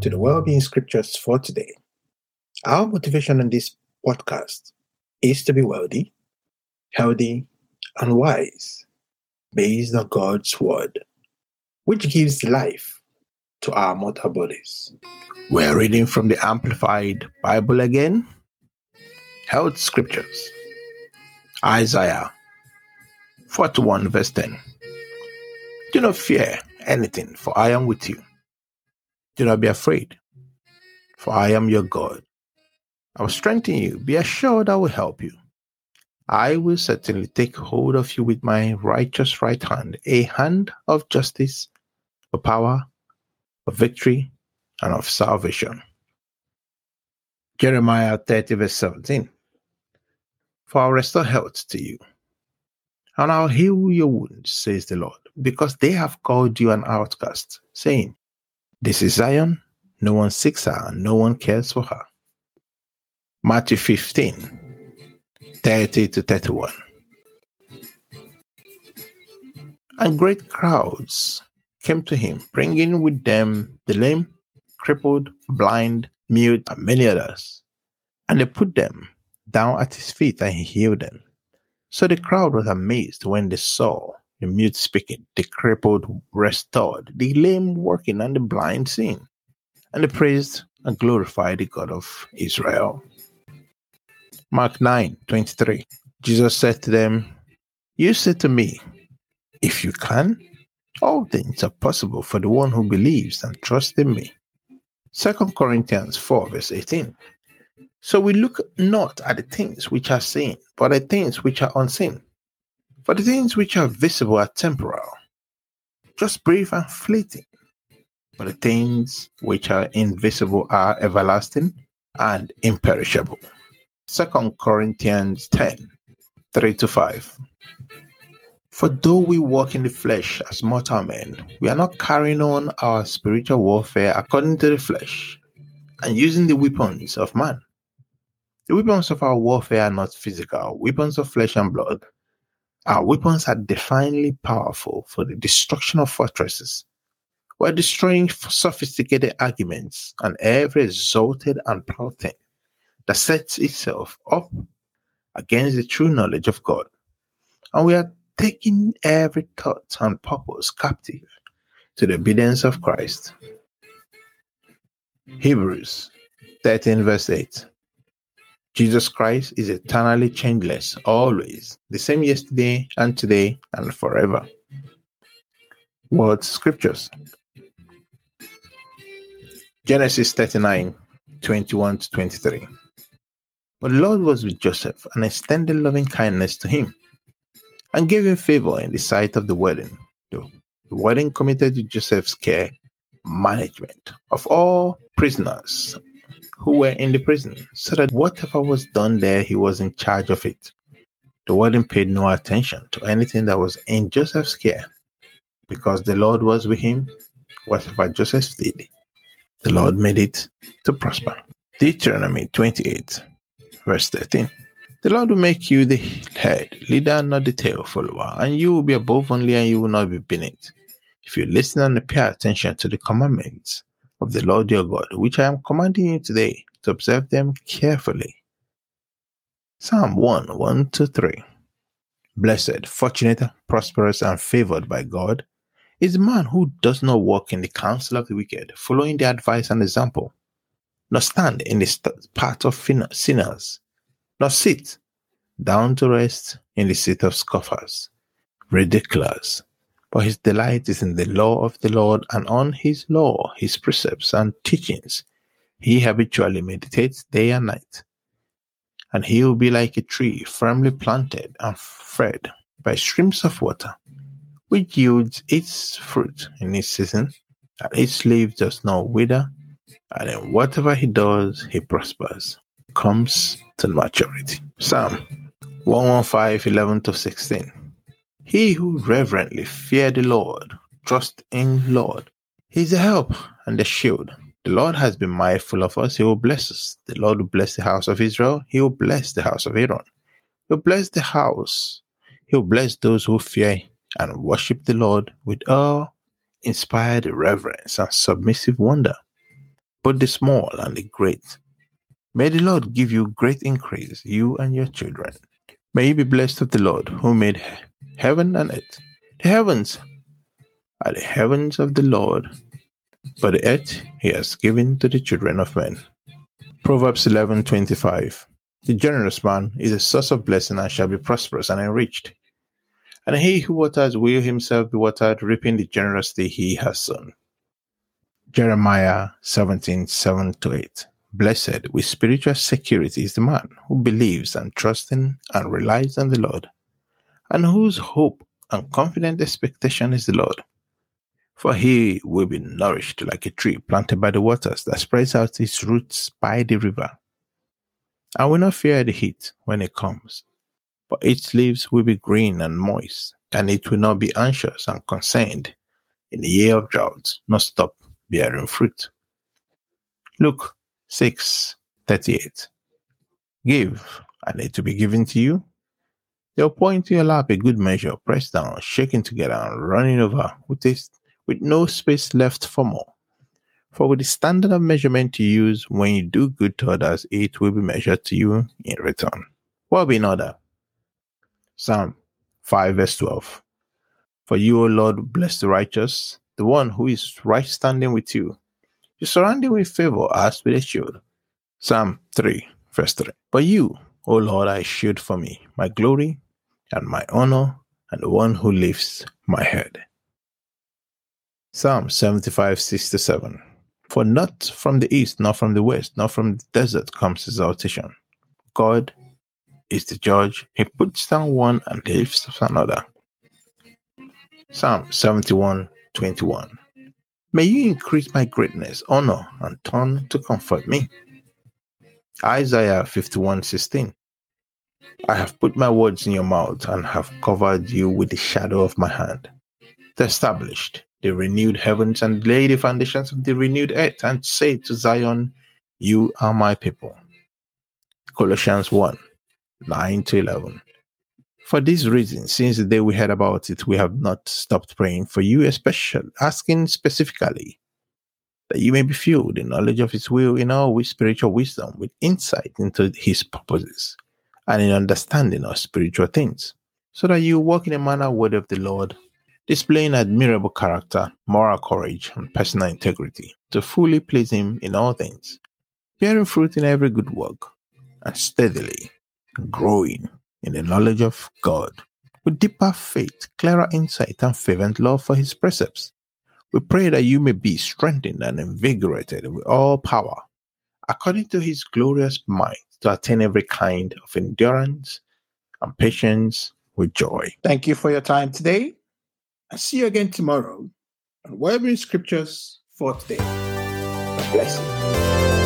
to the Wellbeing Scriptures for today. Our motivation in this podcast is to be wealthy, healthy, and wise based on God's Word, which gives life to our mortal bodies. We're reading from the Amplified Bible again. Health Scriptures. Isaiah 41, verse 10. Do not fear anything, for I am with you. Do not be afraid, for I am your God. I will strengthen you. Be assured I will help you. I will certainly take hold of you with my righteous right hand, a hand of justice, of power, of victory, and of salvation. Jeremiah 30, verse 17. For I will restore health to you, and I'll heal your wounds, says the Lord, because they have called you an outcast, saying, This is Zion, no one seeks her, and no one cares for her. Matthew 15, 30 to 31. And great crowds came to him, bringing with them the lame, crippled, blind, mute, and many others. And they put them down at his feet, and he healed them. So the crowd was amazed when they saw the mute speaking, the crippled restored, the lame walking, and the blind seeing. And they praised and glorified the God of Israel. Mark 9 23. Jesus said to them, You said to me, If you can, all things are possible for the one who believes and trusts in me. 2 Corinthians 4, verse 18. So we look not at the things which are seen, but the things which are unseen. For the things which are visible are temporal, just brief and fleeting. But the things which are invisible are everlasting and imperishable. Second Corinthians 10 3 to 5. For though we walk in the flesh as mortal men, we are not carrying on our spiritual warfare according to the flesh and using the weapons of man. The weapons of our warfare are not physical, weapons of flesh and blood. Our weapons are divinely powerful for the destruction of fortresses. We're destroying sophisticated arguments and every exalted and proud thing that sets itself up against the true knowledge of God. And we are taking every thought and purpose captive to the obedience of Christ. Hebrews 13, verse 8. Jesus Christ is eternally changeless, always, the same yesterday and today and forever. World Scriptures Genesis 39, 21 to 23. But the Lord was with Joseph and extended loving kindness to him and gave him favor in the sight of the wedding. The wedding committed to Joseph's care management of all prisoners who were in the prison, so that whatever was done there, he was in charge of it. The wedding paid no attention to anything that was in Joseph's care, because the Lord was with him. Whatever Joseph did, the Lord made it to prosper. Deuteronomy 28 Verse 13. The Lord will make you the head, leader, not the tail follower, and you will be above only and you will not be beneath. If you listen and pay attention to the commandments of the Lord your God, which I am commanding you today, to observe them carefully. Psalm 1 1 to 3. Blessed, fortunate, prosperous, and favored by God is the man who does not walk in the counsel of the wicked, following the advice and example nor stand in the path of sinners, nor sit down to rest in the seat of scoffers. Ridiculous. For his delight is in the law of the Lord, and on his law, his precepts and teachings, he habitually meditates day and night. And he will be like a tree firmly planted and fed by streams of water, which yields its fruit in its season, and its leaf does not wither, and in whatever he does, he prospers, comes to maturity. Psalm 115, 11 to 16. He who reverently fear the Lord, trust in Lord. He is the help and the shield. The Lord has been mindful of us. He will bless us. The Lord will bless the house of Israel. He will bless the house of Aaron. He will bless the house. He will bless those who fear and worship the Lord with awe, inspired reverence, and submissive wonder. both the small and the great. May the Lord give you great increase, you and your children. May you be blessed of the Lord, who made heaven and earth. The heavens are the heavens of the Lord, but the earth he has given to the children of men. Proverbs 11:25 The generous man is a source of blessing and shall be prosperous and enriched. And he who waters will himself be watered, reaping the generosity he has sown. Jeremiah 17 7 to 8. Blessed with spiritual security is the man who believes and trusts in and relies on the Lord, and whose hope and confident expectation is the Lord. For he will be nourished like a tree planted by the waters that spreads out its roots by the river. I will not fear the heat when it comes, for its leaves will be green and moist, and it will not be anxious and concerned in the year of drought, nor stop bearing fruit. Luke 6 38. Give, and it will be given to you. They'll pour into your lap a good measure, pressed down, shaken together, and running over, with, with no space left for more. For with the standard of measurement you use when you do good to others, it will be measured to you in return. Will be in order? Psalm 5 verse 12. For you, O Lord, bless the righteous, the one who is right standing with you. You surround him with favor as with a shield. Psalm 3, verse 3. But you, O Lord, are a shield for me, my glory and my honor, and the one who lifts my head. Psalm 75, 6 to 7. For not from the east, nor from the west, nor from the desert comes exaltation. God is the judge. He puts down one and lifts up another. Psalm 71, 21. May you increase my greatness, honor, and turn to comfort me. Isaiah 51 16. I have put my words in your mouth and have covered you with the shadow of my hand. The established the renewed heavens and lay the foundations of the renewed earth and say to Zion, You are my people. Colossians 1 9 to 11. For this reason, since the day we heard about it, we have not stopped praying for you, especially asking specifically that you may be filled in knowledge of His will in all with spiritual wisdom, with insight into His purposes, and in understanding of spiritual things, so that you walk in a manner worthy of the Lord, displaying admirable character, moral courage, and personal integrity, to fully please Him in all things, bearing fruit in every good work, and steadily growing in the knowledge of God, with deeper faith, clearer insight, and fervent love for His precepts. We pray that you may be strengthened and invigorated with all power, according to His glorious might, to attain every kind of endurance and patience with joy. Thank you for your time today. I'll see you again tomorrow on Wellbeing Scriptures for today. Bless you.